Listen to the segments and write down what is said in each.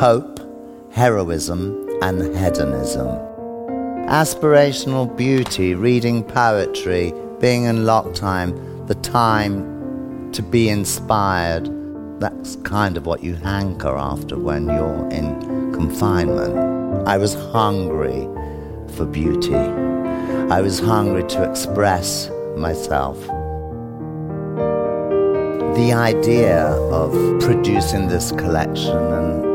hope, heroism, and hedonism. Aspirational beauty, reading poetry, being in lock time, the time to be inspired. That's kind of what you hanker after when you're in confinement. I was hungry for beauty. I was hungry to express myself. The idea of producing this collection and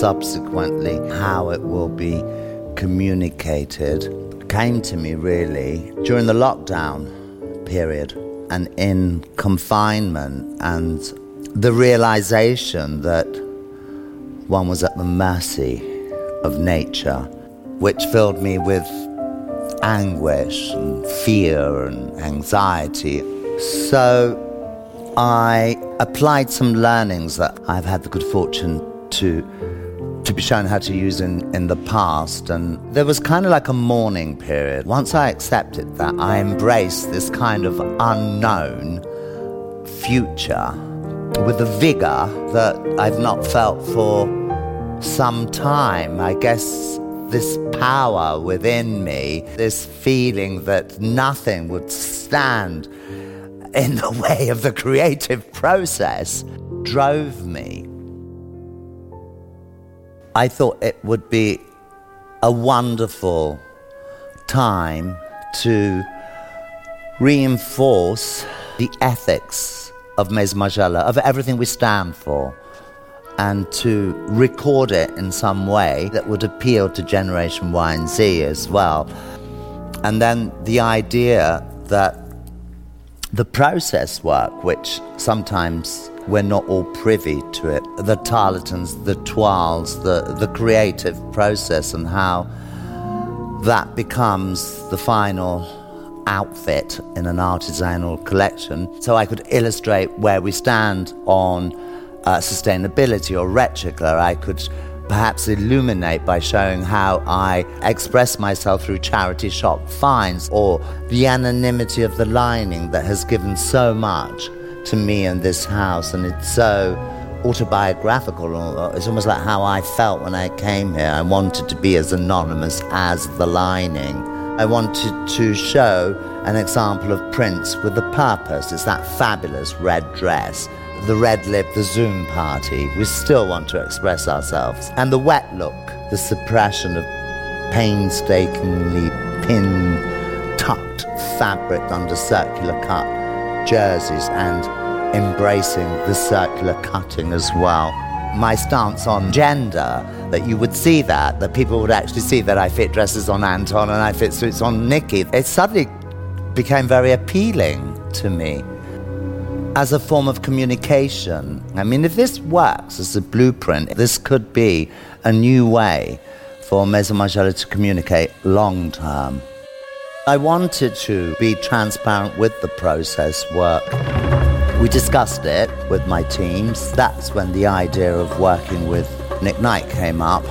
subsequently how it will be communicated came to me really during the lockdown period and in confinement and the realization that one was at the mercy of nature, which filled me with anguish and fear and anxiety. So I applied some learnings that I've had the good fortune to to be shown how to use in, in the past and there was kind of like a mourning period. Once I accepted that, I embraced this kind of unknown future with a vigor that I've not felt for some time. I guess this power within me, this feeling that nothing would stand in the way of the creative process, drove me. I thought it would be a wonderful time to reinforce the ethics of Margiela, of everything we stand for, and to record it in some way that would appeal to Generation Y and Z as well. And then the idea that the process work, which sometimes we're not all privy to it, the tarlatans, the toiles, the, the creative process, and how that becomes the final outfit in an artisanal collection. So I could illustrate where we stand on uh, sustainability or Recicla. I could perhaps illuminate by showing how I express myself through charity shop finds or the anonymity of the lining that has given so much to me and this house and it's so autobiographical. It's almost like how I felt when I came here. I wanted to be as anonymous as the lining. I wanted to show an example of prints with a purpose. It's that fabulous red dress the red lip, the Zoom party. We still want to express ourselves. And the wet look, the suppression of painstakingly pin tucked fabric under circular cut jerseys and embracing the circular cutting as well. My stance on gender, that you would see that, that people would actually see that I fit dresses on Anton and I fit suits on Nikki, it suddenly became very appealing to me as a form of communication. I mean, if this works as a blueprint, this could be a new way for Maison Margiela to communicate long term. I wanted to be transparent with the process work. We discussed it with my teams. That's when the idea of working with Nick Knight came up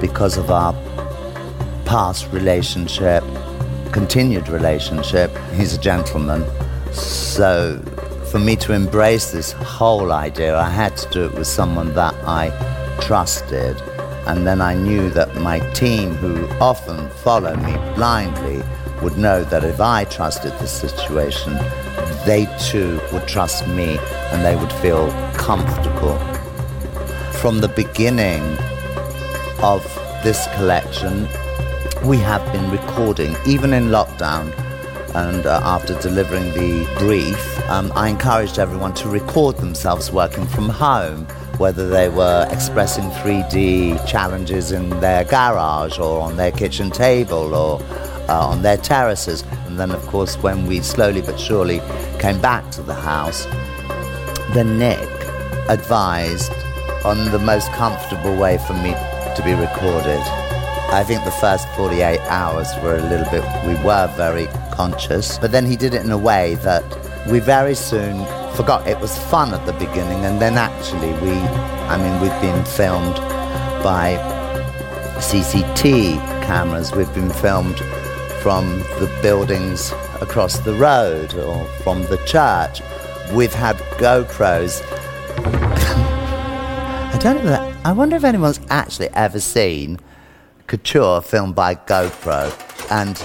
because of our past relationship, continued relationship. He's a gentleman. So for me to embrace this whole idea, I had to do it with someone that I trusted. And then I knew that my team, who often follow me blindly, would know that if I trusted the situation, they too would trust me and they would feel comfortable. From the beginning of this collection, we have been recording, even in lockdown. And uh, after delivering the brief, um, I encouraged everyone to record themselves working from home, whether they were expressing 3D challenges in their garage or on their kitchen table or uh, on their terraces. And then, of course, when we slowly but surely came back to the house, then Nick advised on the most comfortable way for me to be recorded. I think the first 48 hours were a little bit, we were very conscious, but then he did it in a way that we very soon forgot it was fun at the beginning, and then actually we, I mean, we've been filmed by CCT cameras, we've been filmed from the buildings across the road or from the church. We've had GoPros. I don't know. I wonder if anyone's actually ever seen Couture filmed by GoPro, and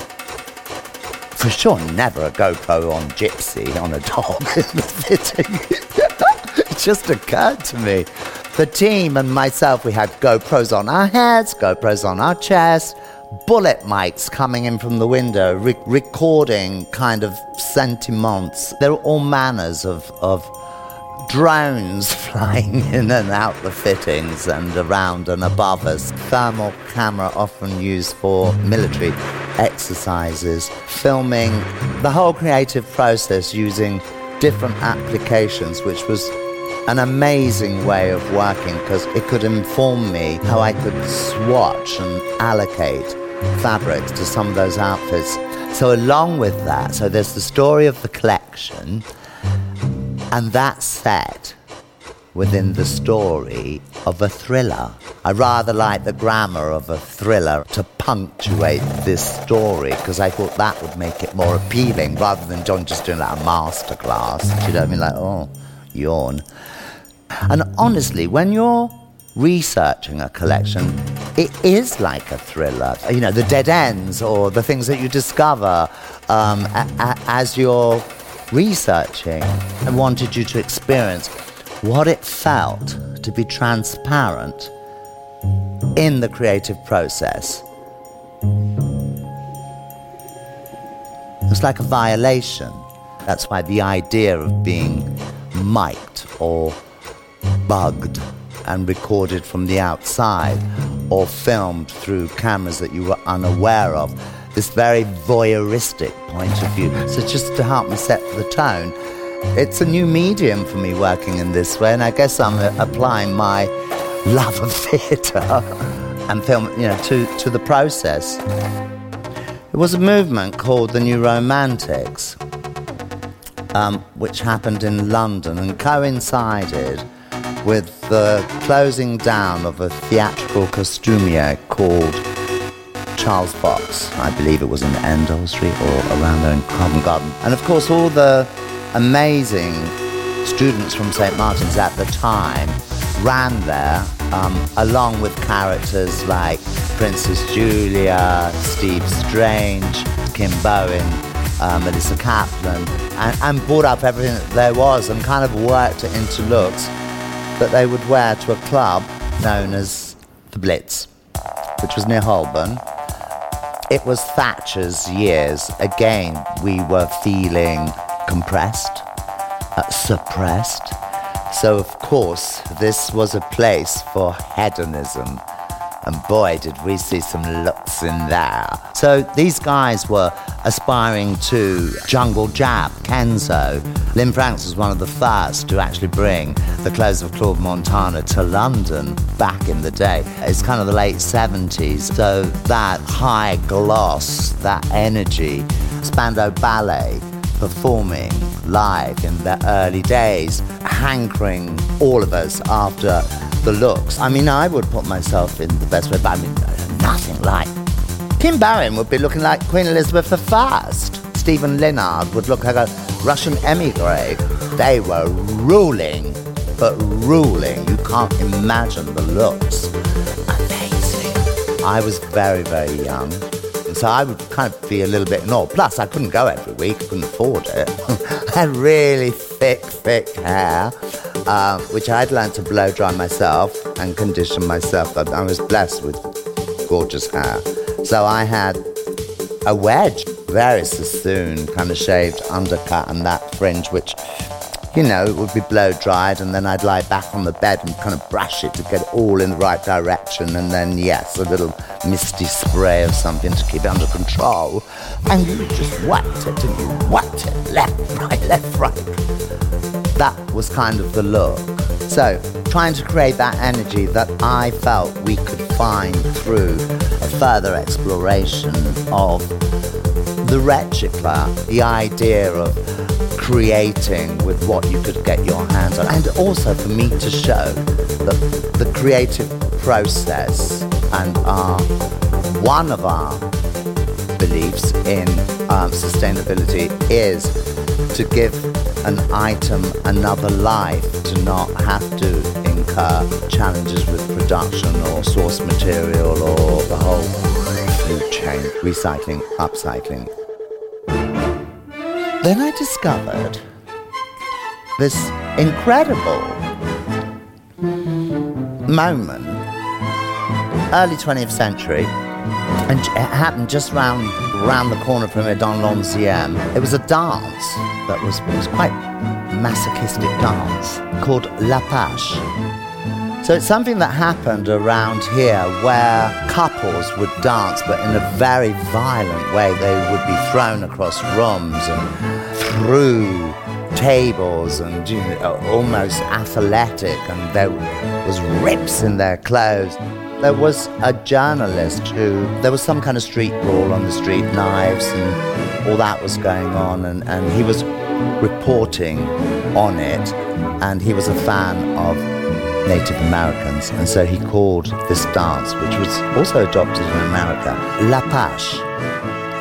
for sure, never a GoPro on Gypsy on a dog in the fitting. it just occurred to me. The team and myself, we had GoPros on our heads, GoPros on our chest, bullet mics coming in from the window, re- recording kind of sentiments. There are all manners of, of drones flying in and out the fittings and around and above us. Thermal camera often used for military exercises. Filming the whole creative process using different applications, which was an amazing way of working because it could inform me how I could swatch and allocate fabrics to some of those outfits. So, along with that, so there's the story of the collection, and that's set within the story of a thriller. I rather like the grammar of a thriller to punctuate this story because I thought that would make it more appealing rather than John just doing like a masterclass. You know what I mean? Like, oh, yawn. And honestly, when you're researching a collection, it is like a thriller. You know, the dead ends or the things that you discover um, a- a- as you're researching. I wanted you to experience what it felt to be transparent in the creative process. It's like a violation. That's why the idea of being mic'd or bugged and recorded from the outside or filmed through cameras that you were unaware of. This very voyeuristic point of view. So, just to help me set the tone, it's a new medium for me working in this way, and I guess I'm uh, applying my love of theatre and film, you know, to, to the process. It was a movement called the New Romantics, um, which happened in London and coincided with the closing down of a theatrical costumier called Charles Fox. I believe it was in Endell Street or around there in Covent Garden. And of course, all the amazing students from St. Martin's at the time ran there, um, along with characters like Princess Julia, Steve Strange, Kim Bowen, uh, Melissa Caplan, and, and brought up everything that there was and kind of worked it into looks that they would wear to a club known as the Blitz, which was near Holborn. It was Thatcher's years. Again, we were feeling compressed, uh, suppressed. So, of course, this was a place for hedonism. And boy, did we see some looks in there. So these guys were aspiring to Jungle Jap, Kenzo. Lynne Franks was one of the first to actually bring the clothes of Claude Montana to London back in the day. It's kind of the late 70s. So that high gloss, that energy, Spandau Ballet performing live in the early days, hankering all of us after the looks. I mean, I would put myself in the best way, but I mean, nothing like. Kim Barron would be looking like Queen Elizabeth I. Stephen Linard would look like a Russian emigre. They were ruling, but ruling. You can't imagine the looks. Amazing. I was very, very young. So I would kind of be a little bit annoyed. Plus, I couldn't go every week, I couldn't afford it. I had really thick, thick hair, uh, which I'd learned to blow dry myself and condition myself. I was blessed with gorgeous hair. So I had a wedge, very sassoon, kind of shaved undercut, and that fringe, which you know, it would be blow dried, and then I'd lie back on the bed and kind of brush it to get it all in the right direction, and then, yes, a little misty spray of something to keep it under control. And you just whacked it, and you whacked it left, right, left, right. That was kind of the look. So, trying to create that energy that I felt we could find through a further exploration of the Recicla, the idea of creating with what you could get your hands on. And also for me to show that the creative process and our, one of our beliefs in um, sustainability is to give an item another life, to not have to incur challenges with production or source material or the whole food chain, recycling, upcycling, then I discovered this incredible moment, early 20th century, and it happened just round round the corner from dans l'onzième. It was a dance that was, was quite masochistic dance called L'Apache. So it's something that happened around here where couples would dance, but in a very violent way. They would be thrown across rooms and through tables and you know, almost athletic, and there was rips in their clothes. There was a journalist who, there was some kind of street brawl on the street, knives and all that was going on, and, and he was reporting on it, and he was a fan of Native Americans, and so he called this dance, which was also adopted in America, L'Apache.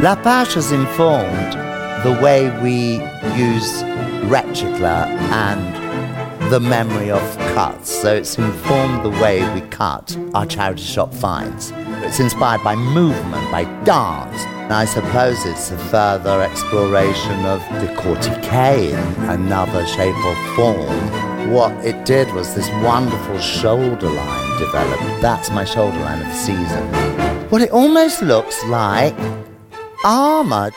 La Pâche has informed the way we use Recicla and the memory of cuts. So it's informed the way we cut our charity shop finds. It's inspired by movement, by dance. And I suppose it's a further exploration of the décortiquer in another shape or form what it did was this wonderful shoulder line developed. That's my shoulder line of the season. What it almost looks like armor.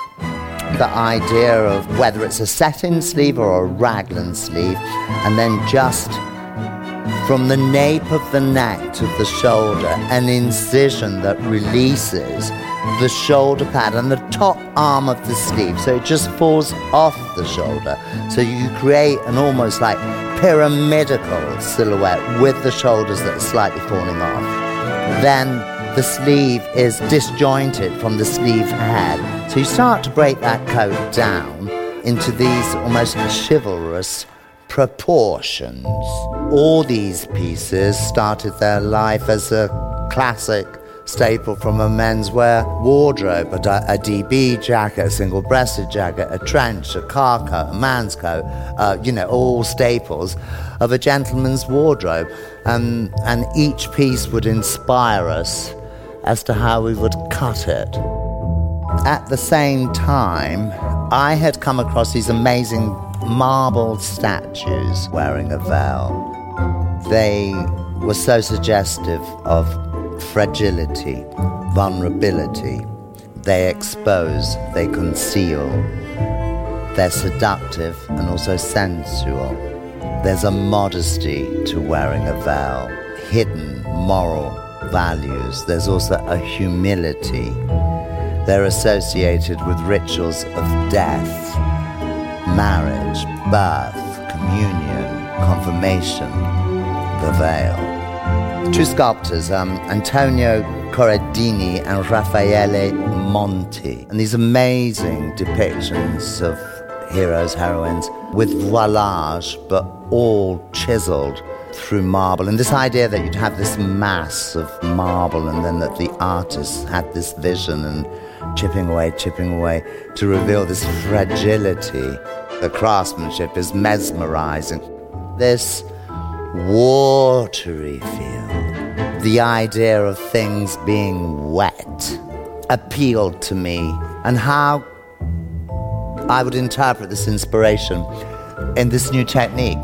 The idea of whether it's a satin sleeve or a raglan sleeve, and then just from the nape of the neck to the shoulder, an incision that releases the shoulder pad and the top arm of the sleeve so it just falls off the shoulder. So you create an almost like pyramidical silhouette with the shoulders that are slightly falling off. Then the sleeve is disjointed from the sleeve head. So you start to break that coat down into these almost chivalrous proportions. All these pieces started their life as a classic staple from a menswear wardrobe a, a DB jacket, a single breasted jacket, a trench, a car coat, a man's coat, uh, you know, all staples of a gentleman's wardrobe. Um, and each piece would inspire us as to how we would cut it. At the same time, I had come across these amazing marble statues wearing a veil. They were so suggestive of fragility, vulnerability. They expose, they conceal. They're seductive and also sensual. There's a modesty to wearing a veil, hidden moral values. There's also a humility. They're associated with rituals of death, marriage, birth, communion, confirmation, the veil. Two sculptors, um, Antonio Corradini and Raffaele Monti. And these amazing depictions of heroes, heroines, with voilage, but all chiseled through marble. And this idea that you'd have this mass of marble and then that the artist had this vision and chipping away, chipping away to reveal this fragility. The craftsmanship is mesmerizing. This watery feel. The idea of things being wet appealed to me and how I would interpret this inspiration in this new technique,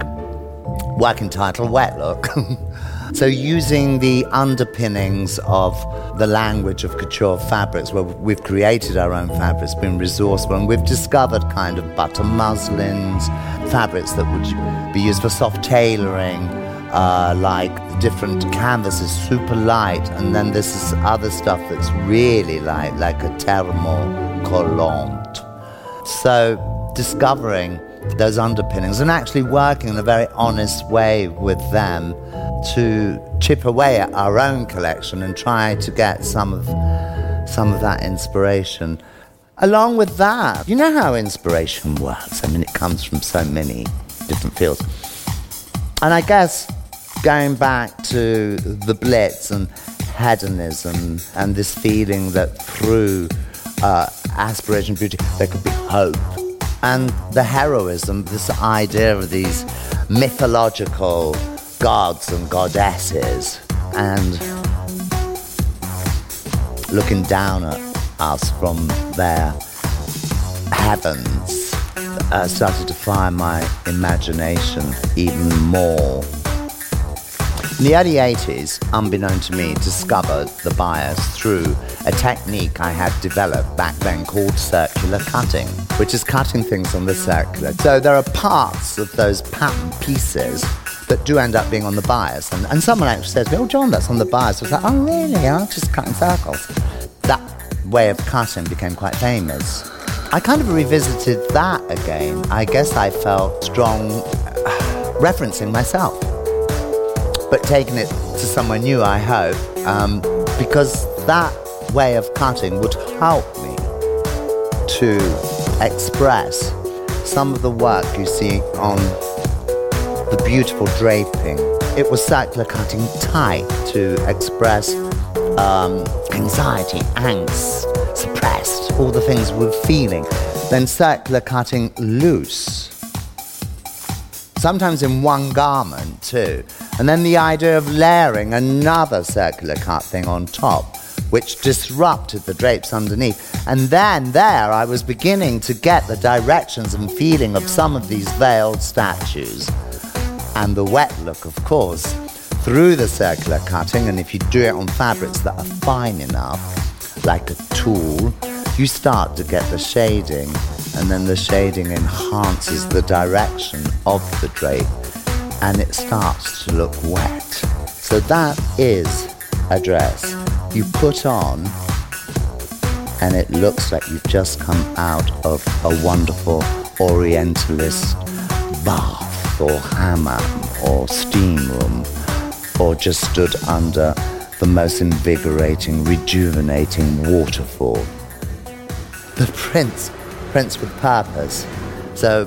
working title Wet Look. so, using the underpinnings of the language of couture fabrics, where we've created our own fabrics, been resourceful, and we've discovered kind of butter muslins, fabrics that would be used for soft tailoring. Uh, like different canvases, super light, and then this is other stuff that's really light, like a thermal thermocollant. So, discovering those underpinnings and actually working in a very honest way with them to chip away at our own collection and try to get some of some of that inspiration. Along with that, you know how inspiration works. I mean, it comes from so many different fields. And I guess going back to the Blitz and hedonism and this feeling that through uh, aspiration, beauty, there could be hope. And the heroism, this idea of these mythological gods and goddesses, and looking down at us from their heavens, uh, started to fire my imagination even more. In the early 80s, unbeknown to me, discovered the bias through a technique I had developed back then called circular cutting, which is cutting things on the circular. So there are parts of those pattern pieces that do end up being on the bias. And, and someone actually said to me, Oh, John, that's on the bias. I was like, Oh, really? I'm just cutting circles. That way of cutting became quite famous. I kind of revisited that again. I guess I felt strong uh, referencing myself but taking it to somewhere new, I hope, um, because that way of cutting would help me to express some of the work you see on the beautiful draping. It was circular cutting tight to express um, anxiety, angst, suppressed, all the things we're feeling. Then circular cutting loose sometimes in one garment too. And then the idea of layering another circular cut thing on top, which disrupted the drapes underneath. And then there I was beginning to get the directions and feeling of some of these veiled statues. And the wet look, of course, through the circular cutting, and if you do it on fabrics that are fine enough, like a tulle, you start to get the shading and then the shading enhances the direction of the drape and it starts to look wet. So that is a dress you put on and it looks like you've just come out of a wonderful orientalist bath or hammam or steam room or just stood under the most invigorating, rejuvenating waterfall. The prince prints with purpose. So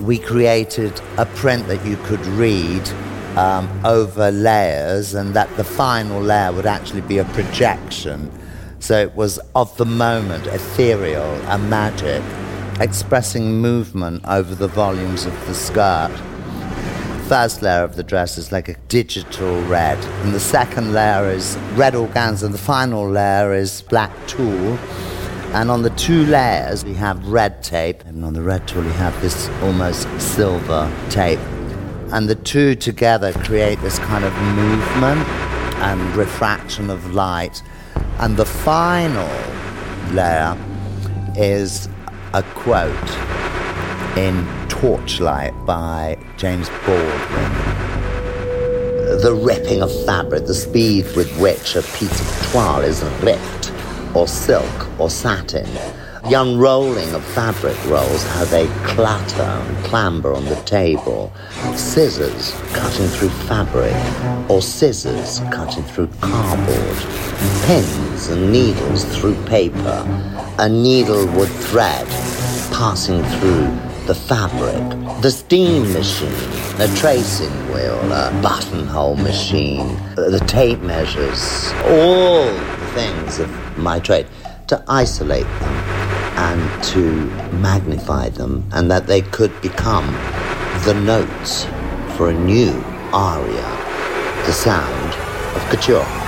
we created a print that you could read um, over layers, and that the final layer would actually be a projection. So it was of the moment, ethereal, a magic, expressing movement over the volumes of the skirt. The First layer of the dress is like a digital red, and the second layer is red organza, and the final layer is black tulle. And on the two layers, we have red tape, and on the red tulle, we have this almost silver tape. And the two together create this kind of movement and refraction of light. And the final layer is a quote in Torchlight by James Baldwin. The ripping of fabric, the speed with which a piece of toile is ripped or silk or satin. The unrolling of fabric rolls, how they clatter and clamber on the table. Scissors cutting through fabric, or scissors cutting through cardboard. Pins and needles through paper. A needlewood thread passing through the fabric. The steam machine, a tracing wheel, a buttonhole machine, the tape measures, all the things of my trade, to isolate them and to magnify them, and that they could become the notes for a new aria, the sound of couture.